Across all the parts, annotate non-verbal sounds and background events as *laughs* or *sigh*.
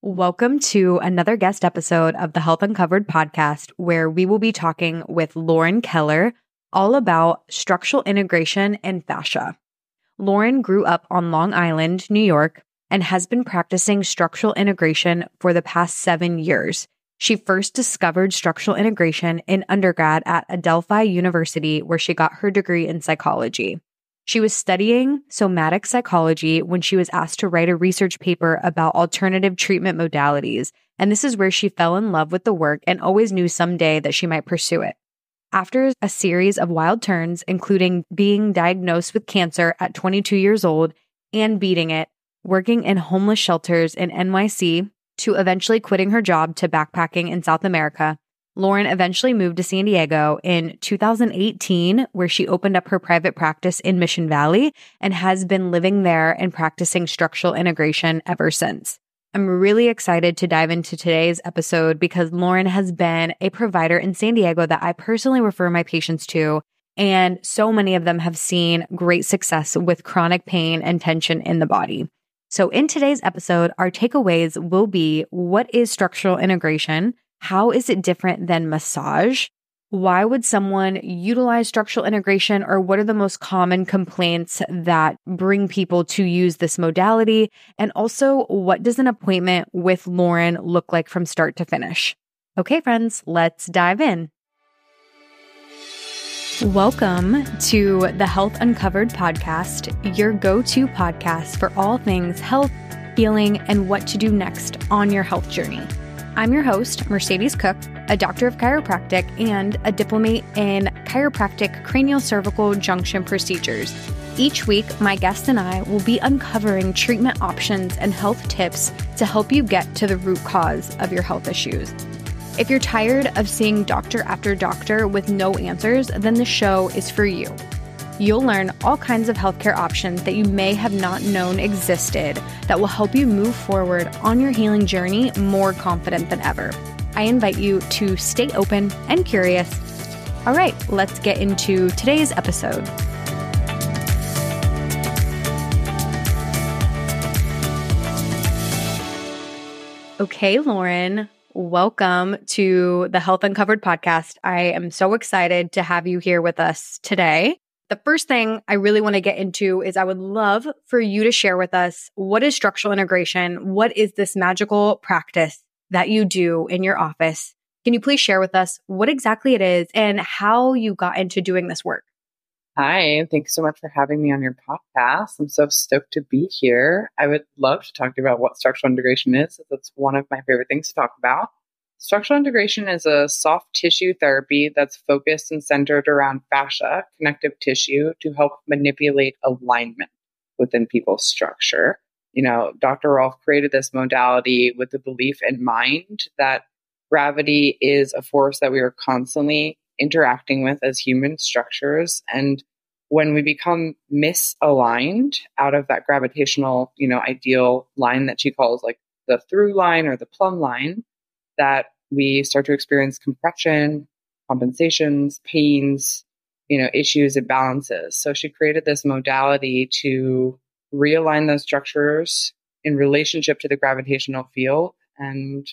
Welcome to another guest episode of the Health Uncovered podcast, where we will be talking with Lauren Keller all about structural integration and fascia. Lauren grew up on Long Island, New York, and has been practicing structural integration for the past seven years. She first discovered structural integration in undergrad at Adelphi University, where she got her degree in psychology. She was studying somatic psychology when she was asked to write a research paper about alternative treatment modalities. And this is where she fell in love with the work and always knew someday that she might pursue it. After a series of wild turns, including being diagnosed with cancer at 22 years old and beating it, working in homeless shelters in NYC, to eventually quitting her job to backpacking in South America, Lauren eventually moved to San Diego in 2018, where she opened up her private practice in Mission Valley and has been living there and practicing structural integration ever since. I'm really excited to dive into today's episode because Lauren has been a provider in San Diego that I personally refer my patients to. And so many of them have seen great success with chronic pain and tension in the body. So, in today's episode, our takeaways will be what is structural integration? How is it different than massage? Why would someone utilize structural integration, or what are the most common complaints that bring people to use this modality? And also, what does an appointment with Lauren look like from start to finish? Okay, friends, let's dive in. Welcome to the Health Uncovered podcast, your go to podcast for all things health, healing, and what to do next on your health journey. I'm your host, Mercedes Cook, a doctor of chiropractic and a diplomate in chiropractic cranial cervical junction procedures. Each week, my guest and I will be uncovering treatment options and health tips to help you get to the root cause of your health issues. If you're tired of seeing doctor after doctor with no answers, then the show is for you. You'll learn all kinds of healthcare options that you may have not known existed that will help you move forward on your healing journey more confident than ever. I invite you to stay open and curious. All right, let's get into today's episode. Okay, Lauren, welcome to the Health Uncovered podcast. I am so excited to have you here with us today. The first thing I really want to get into is I would love for you to share with us what is structural integration? What is this magical practice that you do in your office? Can you please share with us what exactly it is and how you got into doing this work? Hi, thank you so much for having me on your podcast. I'm so stoked to be here. I would love to talk to you about what structural integration is. That's one of my favorite things to talk about. Structural integration is a soft tissue therapy that's focused and centered around fascia, connective tissue, to help manipulate alignment within people's structure. You know, Dr. Rolf created this modality with the belief in mind that gravity is a force that we are constantly interacting with as human structures. And when we become misaligned out of that gravitational, you know, ideal line that she calls like the through line or the plumb line, that we start to experience compression, compensations, pains, you know, issues, imbalances. So she created this modality to realign those structures in relationship to the gravitational field. And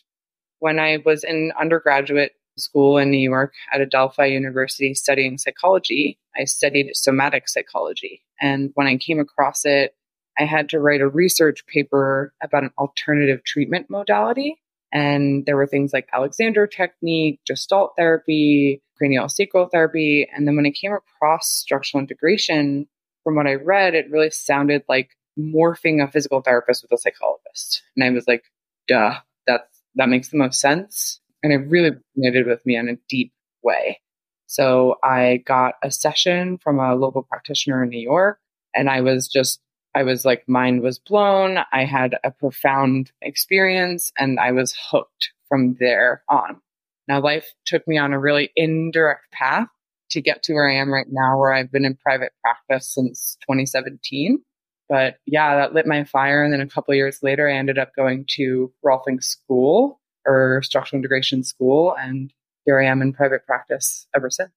when I was in undergraduate school in New York at Adelphi University studying psychology, I studied somatic psychology. And when I came across it, I had to write a research paper about an alternative treatment modality. And there were things like Alexander technique, gestalt therapy, cranial sacral therapy. And then when I came across structural integration, from what I read, it really sounded like morphing a physical therapist with a psychologist. And I was like, duh, that's, that makes the most sense. And it really resonated with me in a deep way. So I got a session from a local practitioner in New York and I was just I was like, mind was blown. I had a profound experience and I was hooked from there on. Now, life took me on a really indirect path to get to where I am right now, where I've been in private practice since 2017. But yeah, that lit my fire. And then a couple years later, I ended up going to Rolfing School or Structural Integration School. And here I am in private practice ever since.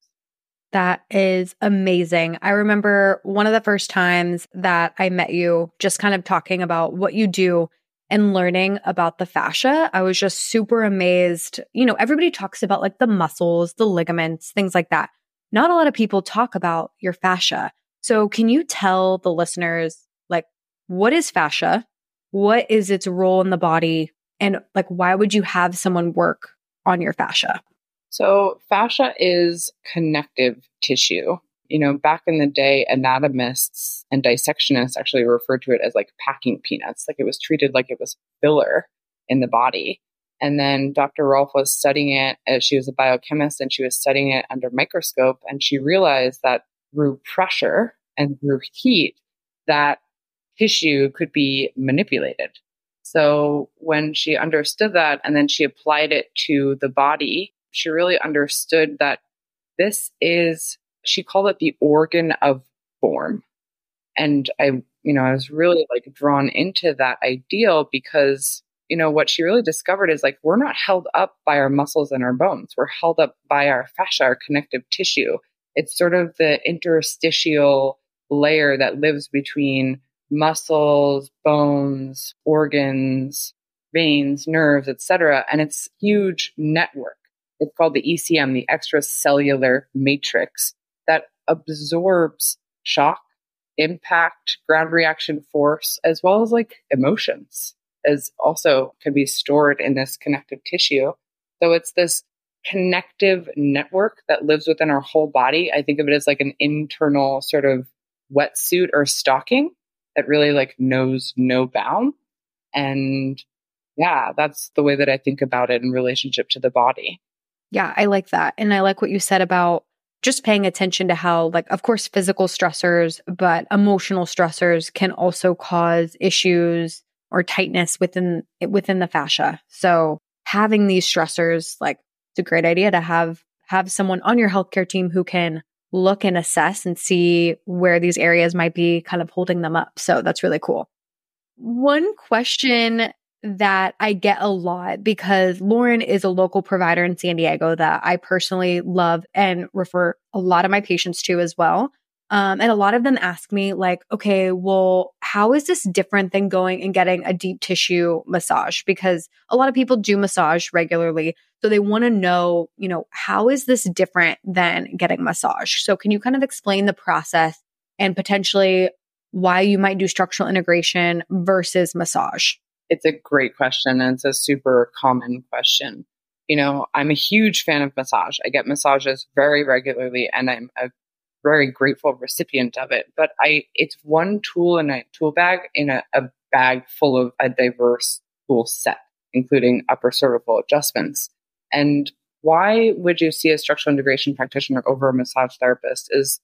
That is amazing. I remember one of the first times that I met you, just kind of talking about what you do and learning about the fascia, I was just super amazed. You know, everybody talks about like the muscles, the ligaments, things like that. Not a lot of people talk about your fascia. So, can you tell the listeners, like, what is fascia? What is its role in the body? And like, why would you have someone work on your fascia? So, fascia is connective tissue. You know, back in the day, anatomists and dissectionists actually referred to it as like packing peanuts, like it was treated like it was filler in the body. And then Dr. Rolf was studying it as she was a biochemist and she was studying it under microscope. And she realized that through pressure and through heat, that tissue could be manipulated. So when she understood that and then she applied it to the body, she really understood that this is, she called it the organ of form. And I, you know, I was really like drawn into that ideal because, you know, what she really discovered is like we're not held up by our muscles and our bones. We're held up by our fascia, our connective tissue. It's sort of the interstitial layer that lives between muscles, bones, organs, veins, nerves, etc. And it's huge network. It's called the ECM, the extracellular matrix that absorbs shock, impact, ground reaction force, as well as like emotions, as also can be stored in this connective tissue. So it's this connective network that lives within our whole body. I think of it as like an internal sort of wetsuit or stocking that really like knows no bound. And yeah, that's the way that I think about it in relationship to the body. Yeah, I like that. And I like what you said about just paying attention to how, like, of course, physical stressors, but emotional stressors can also cause issues or tightness within within the fascia. So having these stressors, like, it's a great idea to have have someone on your healthcare team who can look and assess and see where these areas might be kind of holding them up. So that's really cool. One question that I get a lot because Lauren is a local provider in San Diego that I personally love and refer a lot of my patients to as well. Um, and a lot of them ask me, like, okay, well, how is this different than going and getting a deep tissue massage? Because a lot of people do massage regularly. So they want to know, you know, how is this different than getting massage? So can you kind of explain the process and potentially why you might do structural integration versus massage? It's a great question and it's a super common question. You know, I'm a huge fan of massage. I get massages very regularly and I'm a very grateful recipient of it. But I, it's one tool in a tool bag in a, a bag full of a diverse tool set, including upper cervical adjustments. And why would you see a structural integration practitioner over a massage therapist is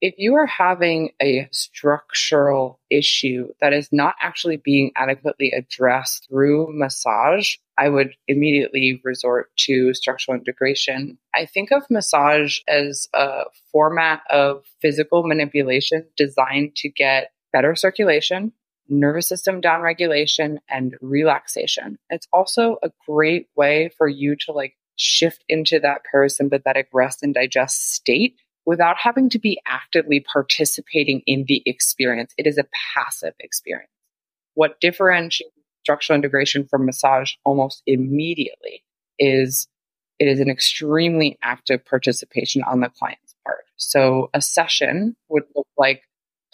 if you are having a structural issue that is not actually being adequately addressed through massage, I would immediately resort to structural integration. I think of massage as a format of physical manipulation designed to get better circulation, nervous system downregulation, and relaxation. It's also a great way for you to like shift into that parasympathetic rest and digest state without having to be actively participating in the experience. It is a passive experience. What differentiates structural integration from massage almost immediately is it is an extremely active participation on the client's part. So a session would look like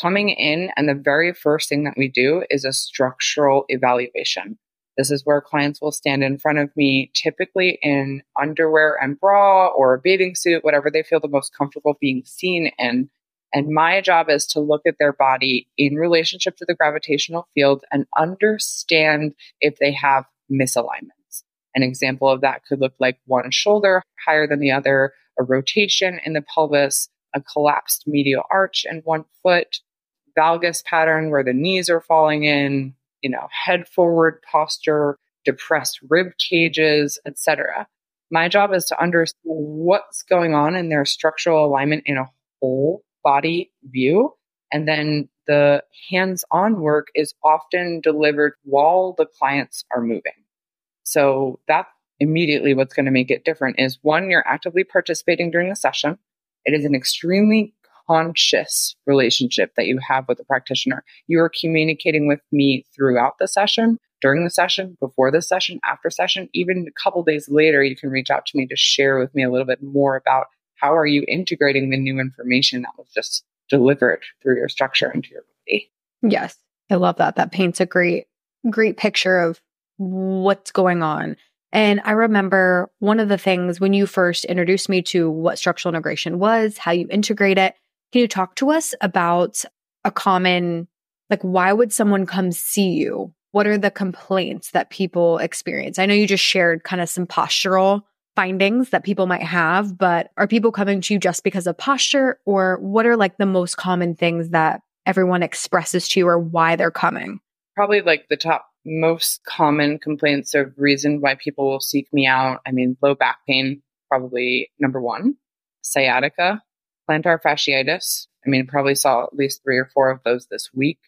coming in and the very first thing that we do is a structural evaluation. This is where clients will stand in front of me, typically in underwear and bra or a bathing suit, whatever they feel the most comfortable being seen in. And my job is to look at their body in relationship to the gravitational field and understand if they have misalignments. An example of that could look like one shoulder higher than the other, a rotation in the pelvis, a collapsed medial arch in one foot, valgus pattern where the knees are falling in, you know, head forward posture, depressed rib cages, etc. My job is to understand what's going on in their structural alignment in a whole body view. And then the hands on work is often delivered while the clients are moving. So that's immediately what's going to make it different is one, you're actively participating during the session. It is an extremely conscious relationship that you have with the practitioner. You are communicating with me throughout the session, during the session, before the session, after session, even a couple days later, you can reach out to me to share with me a little bit more about how are you integrating the new information that was just delivered through your structure into your body. Yes. I love that. That paints a great, great picture of what's going on. And I remember one of the things when you first introduced me to what structural integration was, how you integrate it. Can you talk to us about a common, like, why would someone come see you? What are the complaints that people experience? I know you just shared kind of some postural findings that people might have, but are people coming to you just because of posture or what are like the most common things that everyone expresses to you or why they're coming? Probably like the top most common complaints or reason why people will seek me out. I mean, low back pain, probably number one, sciatica, plantar fasciitis. I mean, probably saw at least three or four of those this week.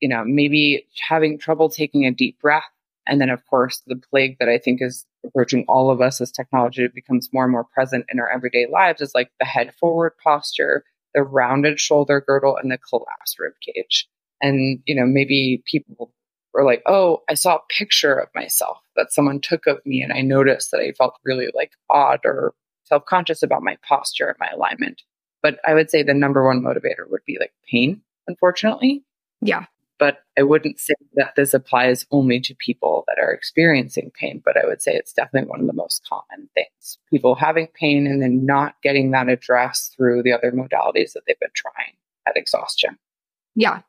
You know, maybe having trouble taking a deep breath. And then, of course, the plague that I think is approaching all of us as technology becomes more and more present in our everyday lives is like the head forward posture, the rounded shoulder girdle, and the collapsed rib cage. And, you know, maybe people were like, oh, I saw a picture of myself that someone took of me and I noticed that I felt really like odd or self conscious about my posture and my alignment. But I would say the number one motivator would be like pain, unfortunately. Yeah. But I wouldn't say that this applies only to people that are experiencing pain, but I would say it's definitely one of the most common things. People having pain and then not getting that addressed through the other modalities that they've been trying at exhaustion. Yeah.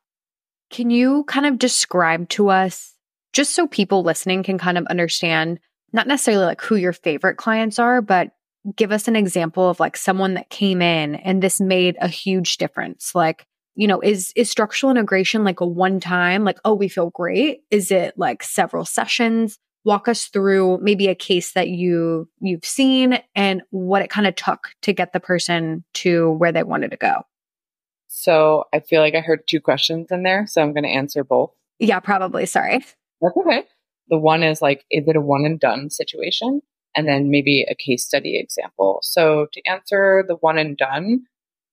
Can you kind of describe to us, just so people listening can kind of understand, not necessarily like who your favorite clients are, but give us an example of like someone that came in and this made a huge difference? Like, you know, is is structural integration like a one time, like, oh, we feel great? Is it like several sessions? Walk us through maybe a case that you you've seen and what it kind of took to get the person to where they wanted to go. So I feel like I heard two questions in there. So I'm going to answer both. Yeah, probably. Sorry. That's okay. The one is like, is it a one and done situation? And then maybe a case study example. So to answer the one and done,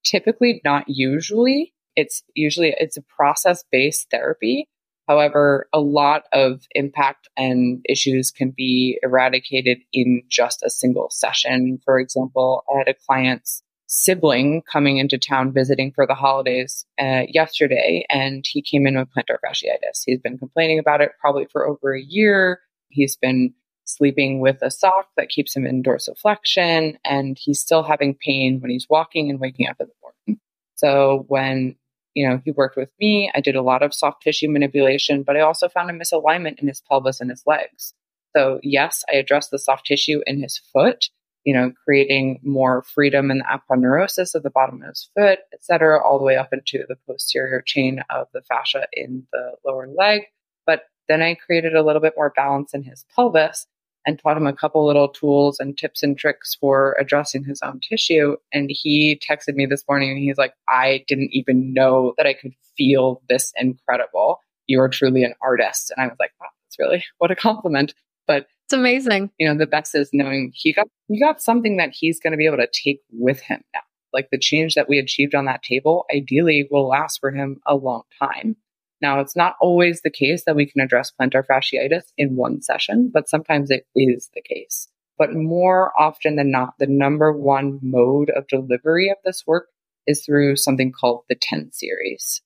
typically not usually. It's usually it's a process based therapy. However, a lot of impact and issues can be eradicated in just a single session. For example, I had a client's sibling coming into town visiting for the holidays uh, yesterday, and he came in with plantar fasciitis. He's been complaining about it probably for over a year. He's been sleeping with a sock that keeps him in dorsiflexion, and he's still having pain when he's walking and waking up in the morning. So when you know he worked with me, I did a lot of soft tissue manipulation, but I also found a misalignment in his pelvis and his legs. So yes, I addressed the soft tissue in his foot, you know, creating more freedom in the aponeurosis of the bottom of his foot, et cetera, all the way up into the posterior chain of the fascia in the lower leg. But then I created a little bit more balance in his pelvis and taught him a couple little tools and tips and tricks for addressing his own tissue. And he texted me this morning and he's like, I didn't even know that I could feel this incredible. You are truly an artist. And I was like, wow, that's really *laughs* what a compliment. But it's amazing. You know, the best is knowing he got he got something that he's going to be able to take with him now. Like the change that we achieved on that table, ideally will last for him a long time. Now, it's not always the case that we can address plantar fasciitis in one session, but sometimes it is the case. But more often than not, the number one mode of delivery of this work is through something called the 10 series.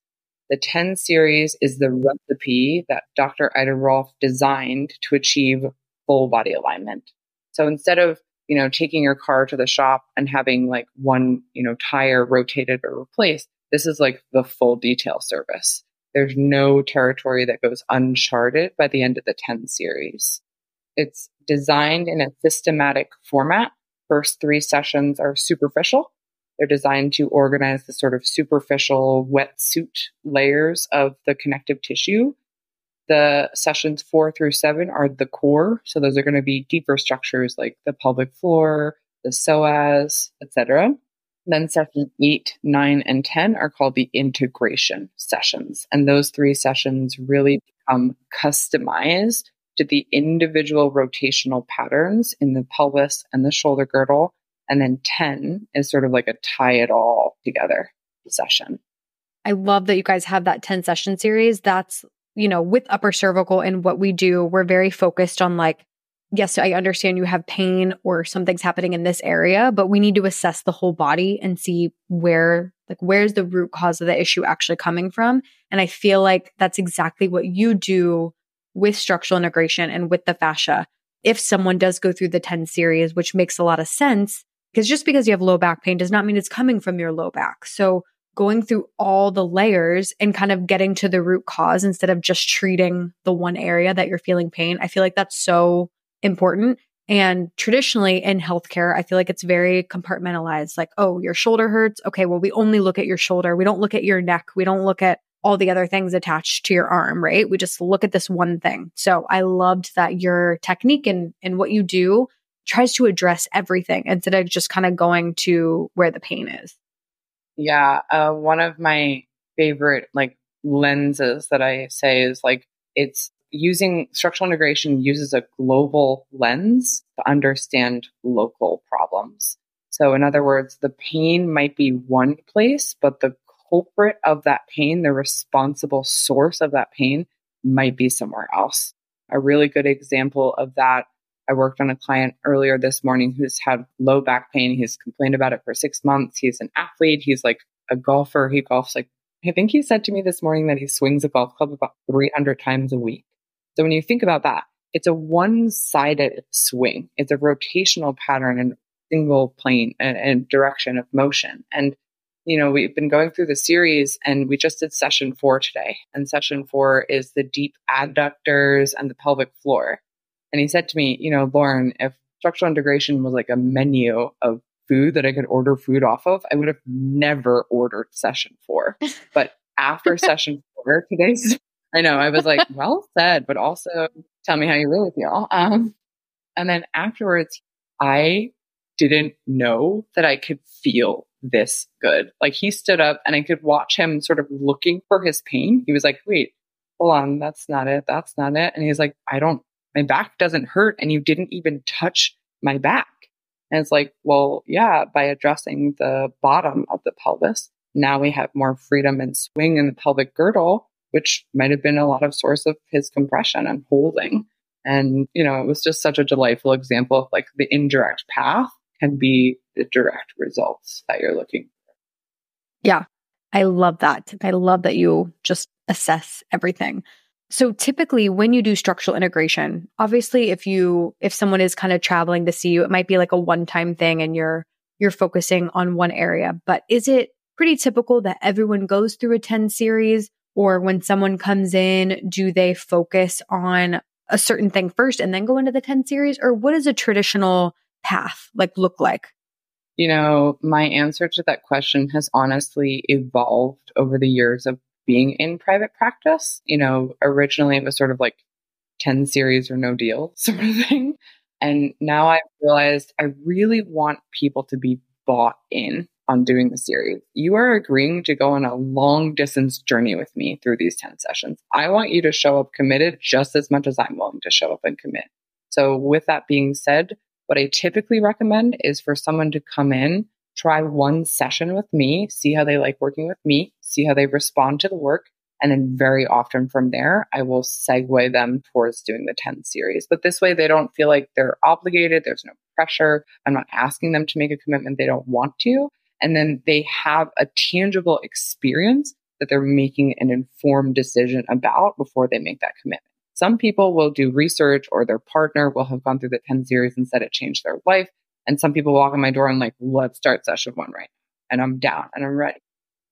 The 10 series is the recipe that Dr. Ida Rolf designed to achieve full body alignment. So instead of, you know, taking your car to the shop and having like one, you know, tire rotated or replaced, this is like the full detail service. There's no territory that goes uncharted by the end of the 10 series. It's designed in a systematic format. First three sessions are superficial. They're designed to organize the sort of superficial wetsuit layers of the connective tissue the sessions four through seven are the core. So those are going to be deeper structures like the pelvic floor, the psoas, etc. Then session eight, nine, and 10 are called the integration sessions. And those three sessions really become customized to the individual rotational patterns in the pelvis and the shoulder girdle. And then 10 is sort of like a tie it all together session. I love that you guys have that 10 session series. That's you know, with upper cervical and what we do, we're very focused on like, yes, I understand you have pain or something's happening in this area, but we need to assess the whole body and see where, like, where's the root cause of the issue actually coming from. And I feel like that's exactly what you do with structural integration and with the fascia. If someone does go through the 10 series, which makes a lot of sense, because just because you have low back pain does not mean it's coming from your low back. So going through all the layers and kind of getting to the root cause instead of just treating the one area that you're feeling pain. I feel like that's so important. And traditionally in healthcare, I feel like it's very compartmentalized. Like, oh, your shoulder hurts. Okay, well, we only look at your shoulder. We don't look at your neck. We don't look at all the other things attached to your arm, right? We just look at this one thing. So I loved that your technique and, and what you do tries to address everything instead of just kind of going to where the pain is. Yeah, uh, one of my favorite like lenses that I say is like it's using structural integration uses a global lens to understand local problems. So, in other words, the pain might be one place, but the culprit of that pain, the responsible source of that pain, might be somewhere else. A really good example of that I worked on a client earlier this morning who's had low back pain. He's complained about it for six months. He's an athlete. He's like a golfer. He golfs like, I think he said to me this morning that he swings a golf club about 300 times a week. So when you think about that, it's a one sided swing. It's a rotational pattern and single plane uh, and, and direction of motion. And you know, we've been going through the series and we just did session four today. And session four is the deep adductors and the pelvic floor. And he said to me, you know, Lauren, if structural integration was like a menu of food that I could order food off of, I would have never ordered session four. *laughs* But after session four, today's, I know, I was like, *laughs* well said, but also tell me how you really feel. Um, and then afterwards, I didn't know that I could feel this good. Like he stood up and I could watch him sort of looking for his pain. He was like, wait, hold on, that's not it. That's not it. And he's like, I don't my back doesn't hurt and you didn't even touch my back. And it's like, well, yeah, by addressing the bottom of the pelvis, now we have more freedom and swing in the pelvic girdle, which might have been a lot of source of his compression and holding. And, you know, it was just such a delightful example of like the indirect path can be the direct results that you're looking for. Yeah. I love that. I love that you just assess everything. So typically when you do structural integration, obviously if you if someone is kind of traveling to see you, it might be like a one-time thing and you're you're focusing on one area. But is it pretty typical that everyone goes through a 10 series or when someone comes in, do they focus on a certain thing first and then go into the 10 series or what does a traditional path like look like? You know, my answer to that question has honestly evolved over the years of being in private practice. You know, originally it was sort of like 10 series or no deal *laughs* sort of thing. And now I've realized I really want people to be bought in on doing the series. You are agreeing to go on a long distance journey with me through these 10 sessions. I want you to show up committed just as much as I'm willing to show up and commit. So, with that being said, what I typically recommend is for someone to come in try one session with me, see how they like working with me, see how they respond to the work. And then very often from there, I will segue them towards doing the 10 series. But this way, they don't feel like they're obligated. There's no pressure. I'm not asking them to make a commitment they don't want to. And then they have a tangible experience that they're making an informed decision about before they make that commitment. Some people will do research or their partner will have gone through the 10 series and said it changed their life. And some people walk in my door and like, let's start session one right now. And I'm down and I'm ready.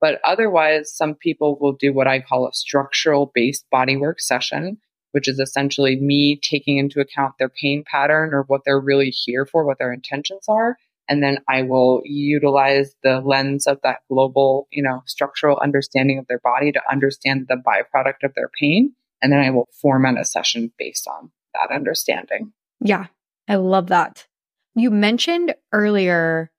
But otherwise, some people will do what I call a structural based bodywork session, which is essentially me taking into account their pain pattern or what they're really here for, what their intentions are. And then I will utilize the lens of that global, you know, structural understanding of their body to understand the byproduct of their pain. And then I will format a session based on that understanding. Yeah, I love that. You mentioned earlier,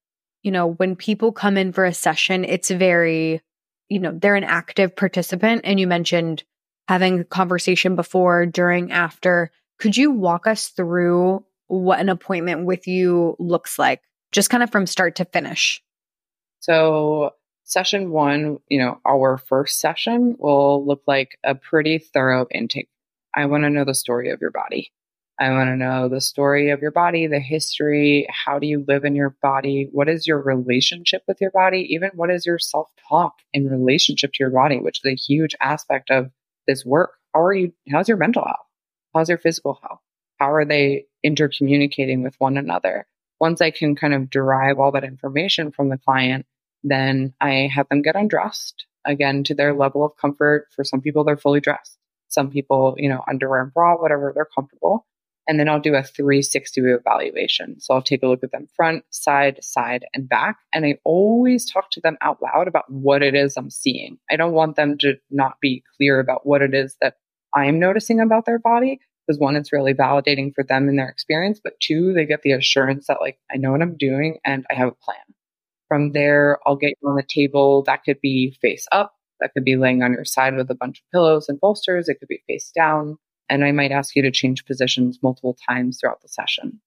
you know, when people come in for a session, it's very, you know, they're an active participant. And you mentioned having a conversation before, during, after. Could you walk us through what an appointment with you looks like, just kind of from start to finish? So, Session one, you know, our first session will look like a pretty thorough intake. I want to know the story of your body. I want to know the story of your body, the history. How do you live in your body? What is your relationship with your body? Even what is your self talk in relationship to your body, which is a huge aspect of this work. How are you? How's your mental health? How's your physical health? How are they intercommunicating with one another? Once I can kind of derive all that information from the client, then I have them get undressed again to their level of comfort. For some people, they're fully dressed. Some people, you know, underwear and bra, whatever, they're comfortable and then I'll do a 360 evaluation. So I'll take a look at them front, side, side, and back. And I always talk to them out loud about what it is I'm seeing. I don't want them to not be clear about what it is that I'm noticing about their body. Because one, it's really validating for them in their experience. But two, they get the assurance that, like, I know what I'm doing and I have a plan. From there, I'll get you on the table. That could be face up. That could be laying on your side with a bunch of pillows and bolsters. It could be face down and I might ask you to change positions multiple times throughout the session.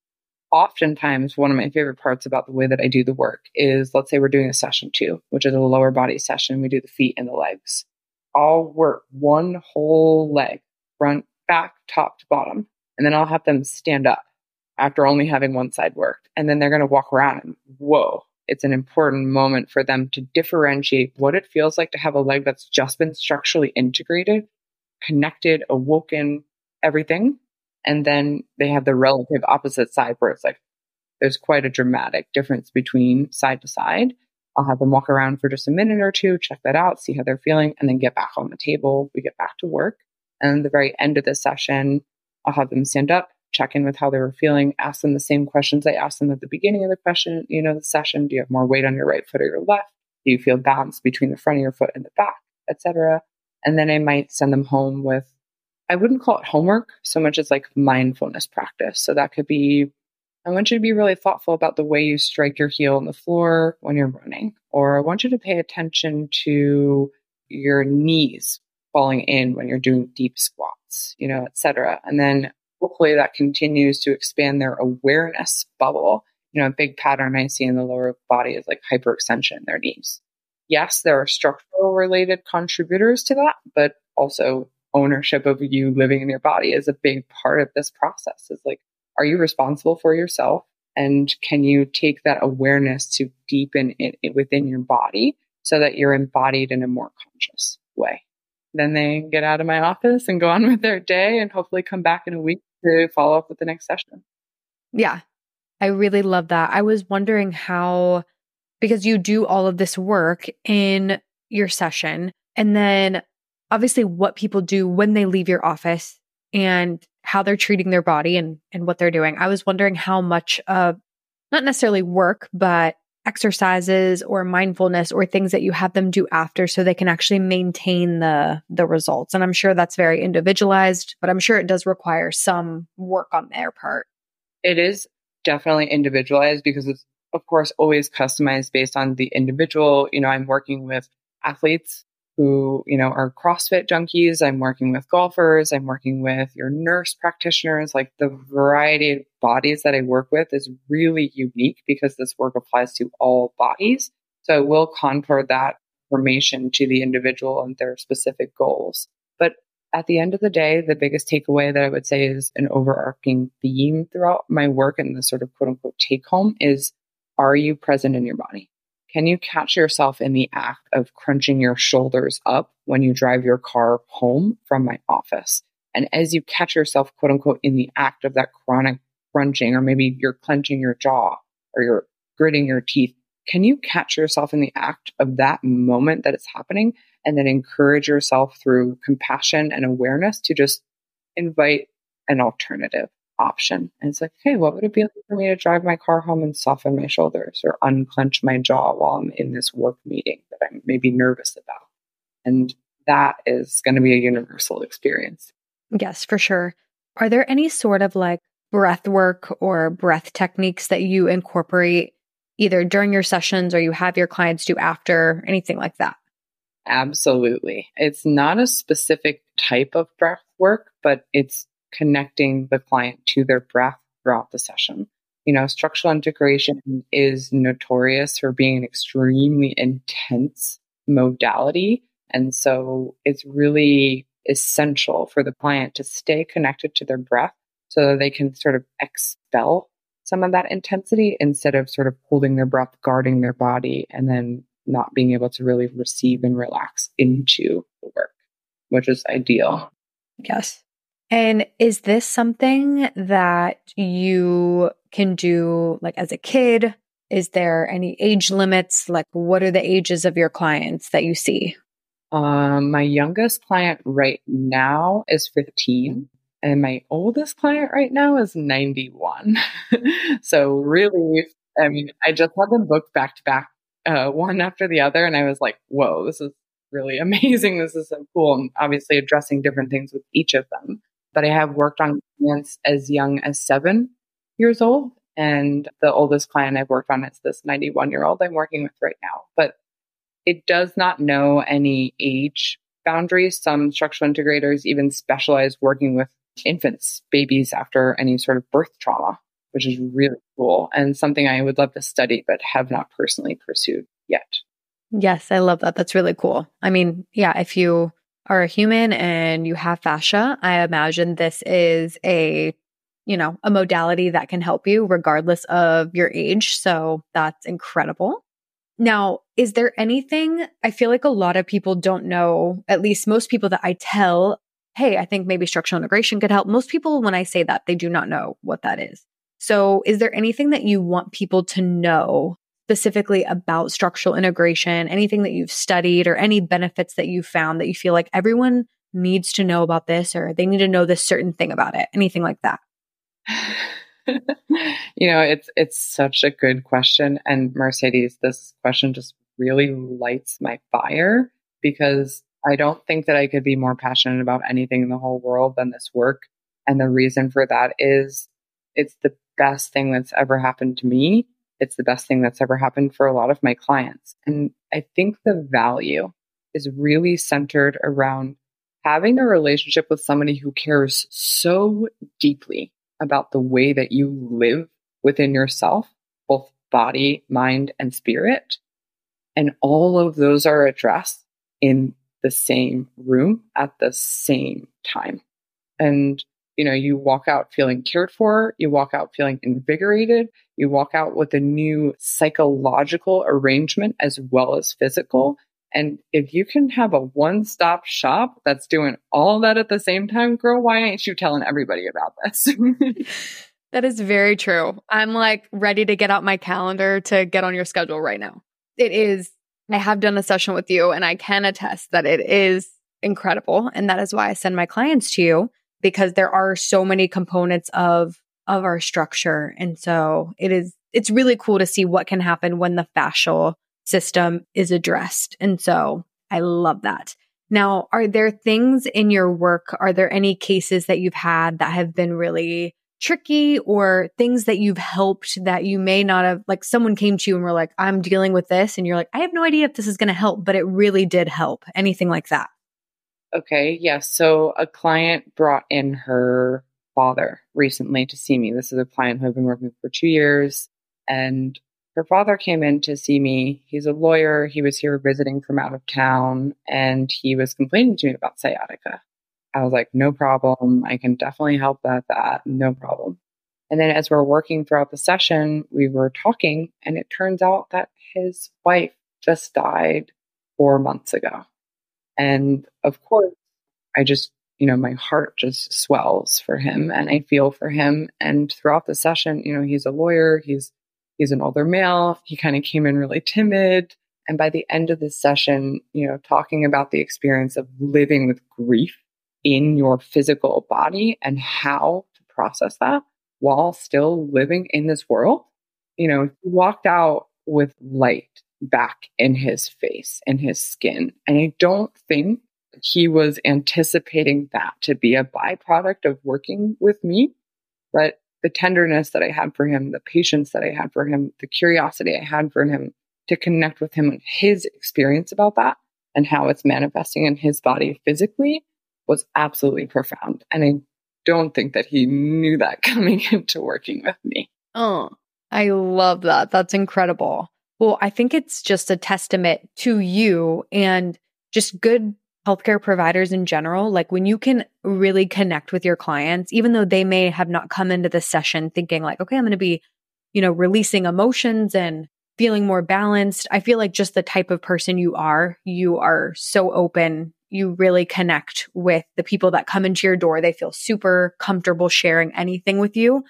Oftentimes, one of my favorite parts about the way that I do the work is let's say we're doing a session two, which is a lower body session. We do the feet and the legs. I'll work one whole leg, front, back, top to bottom, and then I'll have them stand up after only having one side worked. And then they're going to walk around and whoa, it's an important moment for them to differentiate what it feels like to have a leg that's just been structurally integrated, connected, awoken, everything. And then they have the relative opposite side where it's like there's quite a dramatic difference between side to side. I'll have them walk around for just a minute or two, check that out, see how they're feeling, and then get back on the table. We get back to work. And at the very end of the session, I'll have them stand up, check in with how they were feeling, ask them the same questions I asked them at the beginning of the question, you know, the session. Do you have more weight on your right foot or your left? Do you feel balanced between the front of your foot and the back, etc.? And then I might send them home with I wouldn't call it homework so much as like mindfulness practice. So that could be I want you to be really thoughtful about the way you strike your heel on the floor when you're running, or I want you to pay attention to your knees falling in when you're doing deep squats, you know, etc. And then hopefully that continues to expand their awareness bubble. You know, a big pattern I see in the lower body is like hyperextension in their knees. Yes, there are structural related contributors to that, but also ownership of you living in your body is a big part of this process is like are you responsible for yourself and can you take that awareness to deepen it within your body so that you're embodied in a more conscious way then they get out of my office and go on *laughs* with their day and hopefully come back in a week to follow up with the next session yeah i really love that i was wondering how because you do all of this work in your session and then obviously what people do when they leave your office and how they're treating their body and, and what they're doing. I was wondering how much of not necessarily work, but exercises or mindfulness or things that you have them do after so they can actually maintain the the results. And I'm sure that's very individualized, but I'm sure it does require some work on their part. It is definitely individualized because it's of course always customized based on the individual. You know, I'm working with athletes who, you know, are CrossFit junkies. I'm working with golfers. I'm working with your nurse practitioners. Like the variety of bodies that I work with is really unique because this work applies to all bodies. So I will contour that information to the individual and their specific goals. But at the end of the day, the biggest takeaway that I would say is an overarching theme throughout my work and the sort of quote unquote take home is are you present in your body? Can you catch yourself in the act of crunching your shoulders up when you drive your car home from my office? And as you catch yourself, quote unquote, in the act of that chronic crunching, or maybe you're clenching your jaw or you're gritting your teeth, can you catch yourself in the act of that moment that it's happening and then encourage yourself through compassion and awareness to just invite an alternative? Option. And it's like, hey, what would it be like for me to drive my car home and soften my shoulders or unclench my jaw while I'm in this work meeting that I'm maybe nervous about? And that is going to be a universal experience. Yes, for sure. Are there any sort of like breath work or breath techniques that you incorporate either during your sessions or you have your clients do after, anything like that? Absolutely. It's not a specific type of breath work, but it's connecting the client to their breath throughout the session. You know, structural integration is notorious for being an extremely intense modality. And so it's really essential for the client to stay connected to their breath so that they can sort of expel some of that intensity instead of sort of holding their breath, guarding their body, and then not being able to really receive and relax into the work, which is ideal. Yes. And is this something that you can do like as a kid? Is there any age limits? Like, what are the ages of your clients that you see? Um, my youngest client right now is 15, and my oldest client right now is 91. *laughs* so, really, I mean, I just had them booked back to back, uh, one after the other, and I was like, whoa, this is really *laughs* amazing. This is so cool. And obviously, addressing different things with each of them. But I have worked on clients as young as seven years old. And the oldest client I've worked on is this 91 year old I'm working with right now. But it does not know any age boundaries. Some structural integrators even specialize working with infants, babies after any sort of birth trauma, which is really cool and something I would love to study, but have not personally pursued yet. Yes, I love that. That's really cool. I mean, yeah, if you are a human and you have fascia, I imagine this is a, you know, a modality that can help you regardless of your age. So that's incredible. Now, is there anything I feel like a lot of people don't know, at least most people that I tell, hey, I think maybe structural integration could help. Most people, when I say that, they do not know what that is. So, is there anything that you want people to know specifically about structural integration, anything that you've studied or any benefits that you found that you feel like everyone needs to know about this or they need to know this certain thing about it? Anything like that? *laughs* you know, it's it's such a good question. And Mercedes, this question just really lights my fire because I don't think that I could be more passionate about anything in the whole world than this work. And the reason for that is it's the best thing that's ever happened to me. It's the best thing that's ever happened for a lot of my clients. And I think the value is really centered around having a relationship with somebody who cares so deeply about the way that you live within yourself, both body, mind, and spirit. And all of those are addressed in the same room at the same time. And, you know, you walk out feeling cared for, you walk out feeling invigorated, you walk out with a new psychological arrangement as well as physical. And if you can have a one stop shop that's doing all that at the same time, girl, why ain't you telling everybody about this? *laughs* that is very true. I'm like ready to get out my calendar to get on your schedule right now. It is, I have done a session with you and I can attest that it is incredible. And that is why I send my clients to you because there are so many components of of our structure. And so it is it's really cool to see what can happen when the fascial system is addressed. And so I love that. Now, are there things in your work? Are there any cases that you've had that have been really tricky or things that you've helped that you may not have, like someone came to you and were like, I'm dealing with this. And you're like, I have no idea if this is going to help, but it really did help. Anything like that? Okay. Yes. Yeah. So a client brought in her father recently to see me. This is a client who I've been working with for two years. And her father came in to see me. He's a lawyer. He was here visiting from out of town and he was complaining to me about sciatica. I was like, no problem. I can definitely help that, that, no problem. And then as we're working throughout the session, we were talking and it turns out that his wife just died four months ago. And of course, I just, you know, my heart just swells for him and I feel for him. And throughout the session, you know, he's a lawyer. He's He's an older male. He kind of came in really timid. And by the end of the session, you know, talking about the experience of living with grief in your physical body and how to process that while still living in this world, you know, he walked out with light back in his face in his skin. And I don't think he was anticipating that to be a byproduct of working with me. But the tenderness that I had for him, the patience that I had for him, the curiosity I had for him to connect with him and his experience about that and how it's manifesting in his body physically was absolutely profound. And I don't think that he knew that *laughs* coming into working with me. Oh, I love that. That's incredible. Well, I think it's just a testament to you and just good healthcare providers in general. Like when you can really connect with your clients, even though they may have not come into the session thinking, like, okay, I'm going to be, you know, releasing emotions and feeling more balanced. I feel like just the type of person you are, you are so open. You really connect with the people that come into your door. They feel super comfortable sharing anything with you.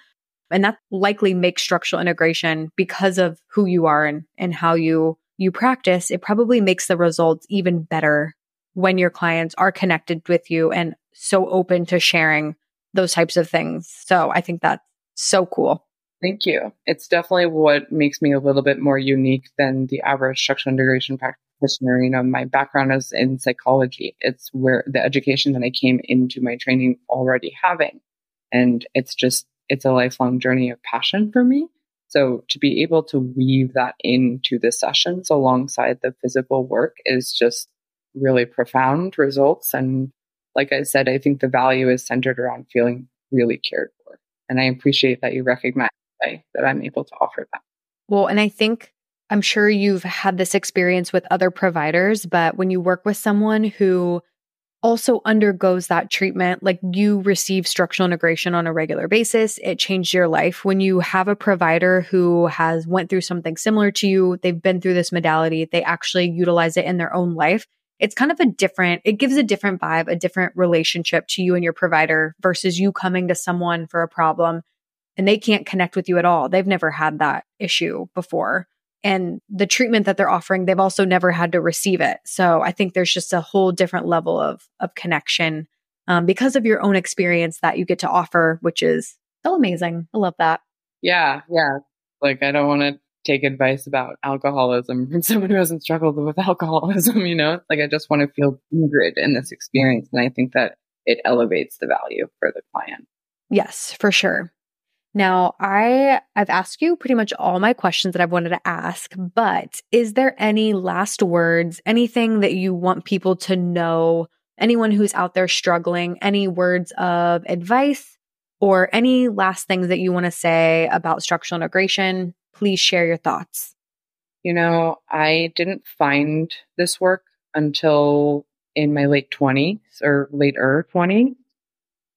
And that likely makes structural integration because of who you are and, and how you you practice, it probably makes the results even better when your clients are connected with you and so open to sharing those types of things. So I think that's so cool. Thank you. It's definitely what makes me a little bit more unique than the average structural integration practitioner. You know, my background is in psychology. It's where the education that I came into my training already having. And it's just it's a lifelong journey of passion for me. So to be able to weave that into the sessions alongside the physical work is just really profound results. And like I said, I think the value is centered around feeling really cared for. And I appreciate that you recognize that I'm able to offer that. Well, and I think I'm sure you've had this experience with other providers, but when you work with someone who also undergoes that treatment, like you receive structural integration on a regular basis. It changed your life. When you have a provider who has went through something similar to you, they've been through this modality, they actually utilize it in their own life. It's kind of a different, it gives a different vibe, a different relationship to you and your provider versus you coming to someone for a problem and they can't connect with you at all. They've never had that issue before and the treatment that they're offering they've also never had to receive it. So i think there's just a whole different level of of connection um, because of your own experience that you get to offer which is so amazing. I love that. Yeah yeah. Like i don't want to take advice about alcoholism *laughs* from someone who hasn't struggled with alcoholism you know? Like i just want to feel good in this experience and i think that it elevates the value for the client. Yes for sure now, I I've asked you pretty much all my questions that I've wanted to ask, but is there any last words, anything that you want people to know, anyone who's out there struggling, any words of advice or any last things that you want to say about structural integration? Please share your thoughts. You know, I didn't find this work until in my late 20s or later 20s.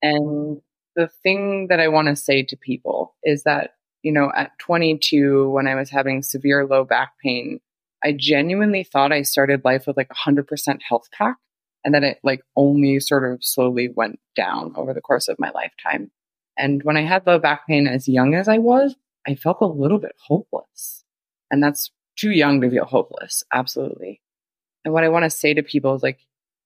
And the thing that I want to say to people is that, you know, at 22, when I was having severe low back pain, I genuinely thought I started life with like 100% health pack and that it like only sort of slowly went down over the course of my lifetime. And when I had low back pain as young as I was, I felt a little bit hopeless. And that's too young to feel hopeless. Absolutely. And what I want to say to people is like,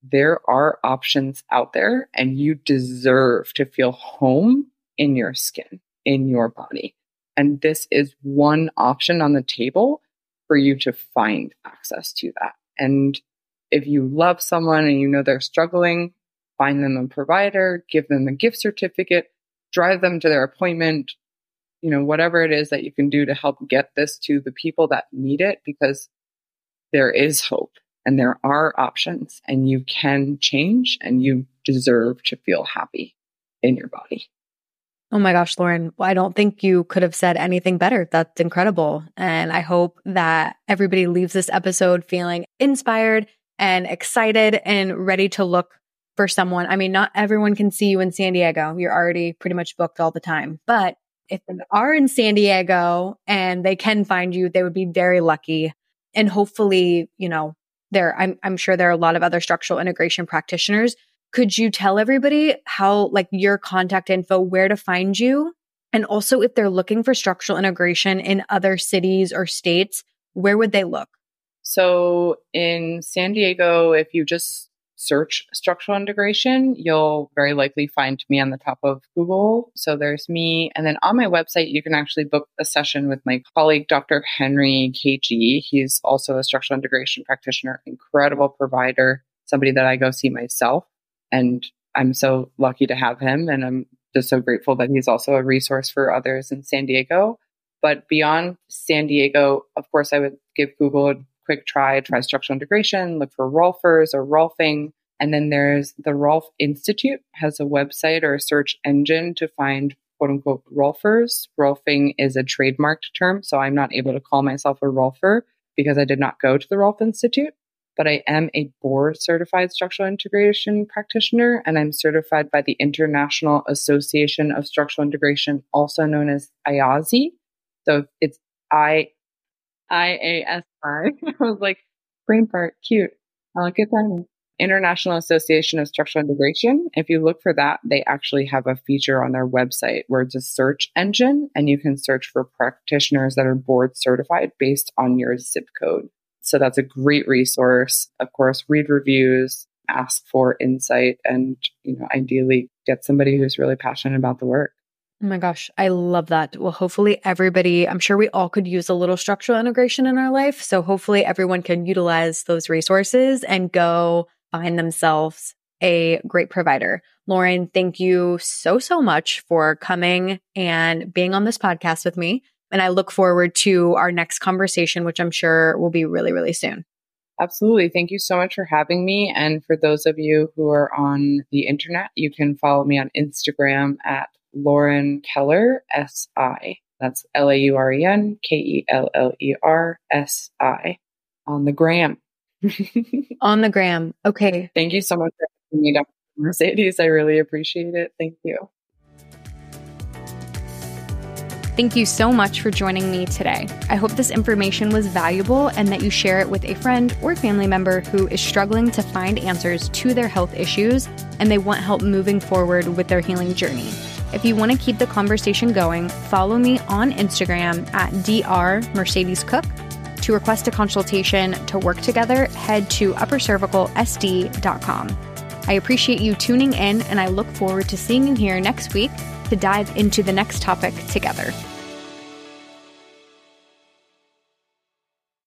there are options out there and you deserve to feel home in your skin, in your body. And this is one option on the table for you to find access to that. And if you love someone and you know they're struggling, find them a provider, give them a gift certificate, drive them to their appointment, you know, whatever it is that you can do to help get this to the people that need it because there is hope and there are options and you can change and you deserve to feel happy in your body. Oh my gosh, Lauren, I don't think you could have said anything better. That's incredible. And I hope that everybody leaves this episode feeling inspired and excited and ready to look for someone. I mean, not everyone can see you in San Diego. You're already pretty much booked all the time. But if they are in San Diego and they can find you, they would be very lucky. And hopefully, you know, there I'm I'm sure there are a lot of other structural integration practitioners. Could you tell everybody how like your contact info, where to find you? And also if they're looking for structural integration in other cities or states, where would they look? So in San Diego, if you just search structural integration, you'll very likely find me on the top of Google. So there's me. And then on my website, you can actually book a session with my colleague, Dr. Henry KG. He's also a structural integration practitioner, incredible provider, somebody that I go see myself. And I'm so lucky to have him. And I'm just so grateful that he's also a resource for others in San Diego. But beyond San Diego, of course, I would give Google quick try, try structural integration, look for Rolfers or Rolfing. And then there's the Rolf Institute has a website or a search engine to find quote unquote rolfers. Rolfing is a trademarked term, so I'm not able to call myself a rolfer because I did not go to the Rolf Institute, but I am a board certified structural integration practitioner and I'm certified by the International Association of Structural Integration, also known as IASI. So it's I I A S I. *laughs* I was like, brain fart, cute. I'll get that. International Association of Structural Integration. If you look for that, they actually have a feature on their website where it's a search engine and you can search for practitioners that are board certified based on your zip code. So that's a great resource. Of course, read reviews, ask for insight, and you know, ideally get somebody who's really passionate about the work. Oh my gosh, I love that. Well, hopefully everybody, I'm sure we all could use a little structural integration in our life. So hopefully everyone can utilize those resources and go find themselves a great provider. Lauren, thank you so, so much for coming and being on this podcast with me. And I look forward to our next conversation, which I'm sure will be really, really soon. Absolutely. Thank you so much for having me. And for those of you who are on the internet, you can follow me on Instagram at Lauren Keller, S I. That's L A U R E N K E L L E R S I on the gram. *laughs* on the gram. Okay. Thank you so much for having me, Dr. Mercedes. I really appreciate it. Thank you. Thank you so much for joining me today. I hope this information was valuable and that you share it with a friend or family member who is struggling to find answers to their health issues and they want help moving forward with their healing journey. If you want to keep the conversation going, follow me on Instagram at Dr. Mercedes Cook. To request a consultation to work together, head to uppercervicalsd.com. I appreciate you tuning in and I look forward to seeing you here next week to dive into the next topic together.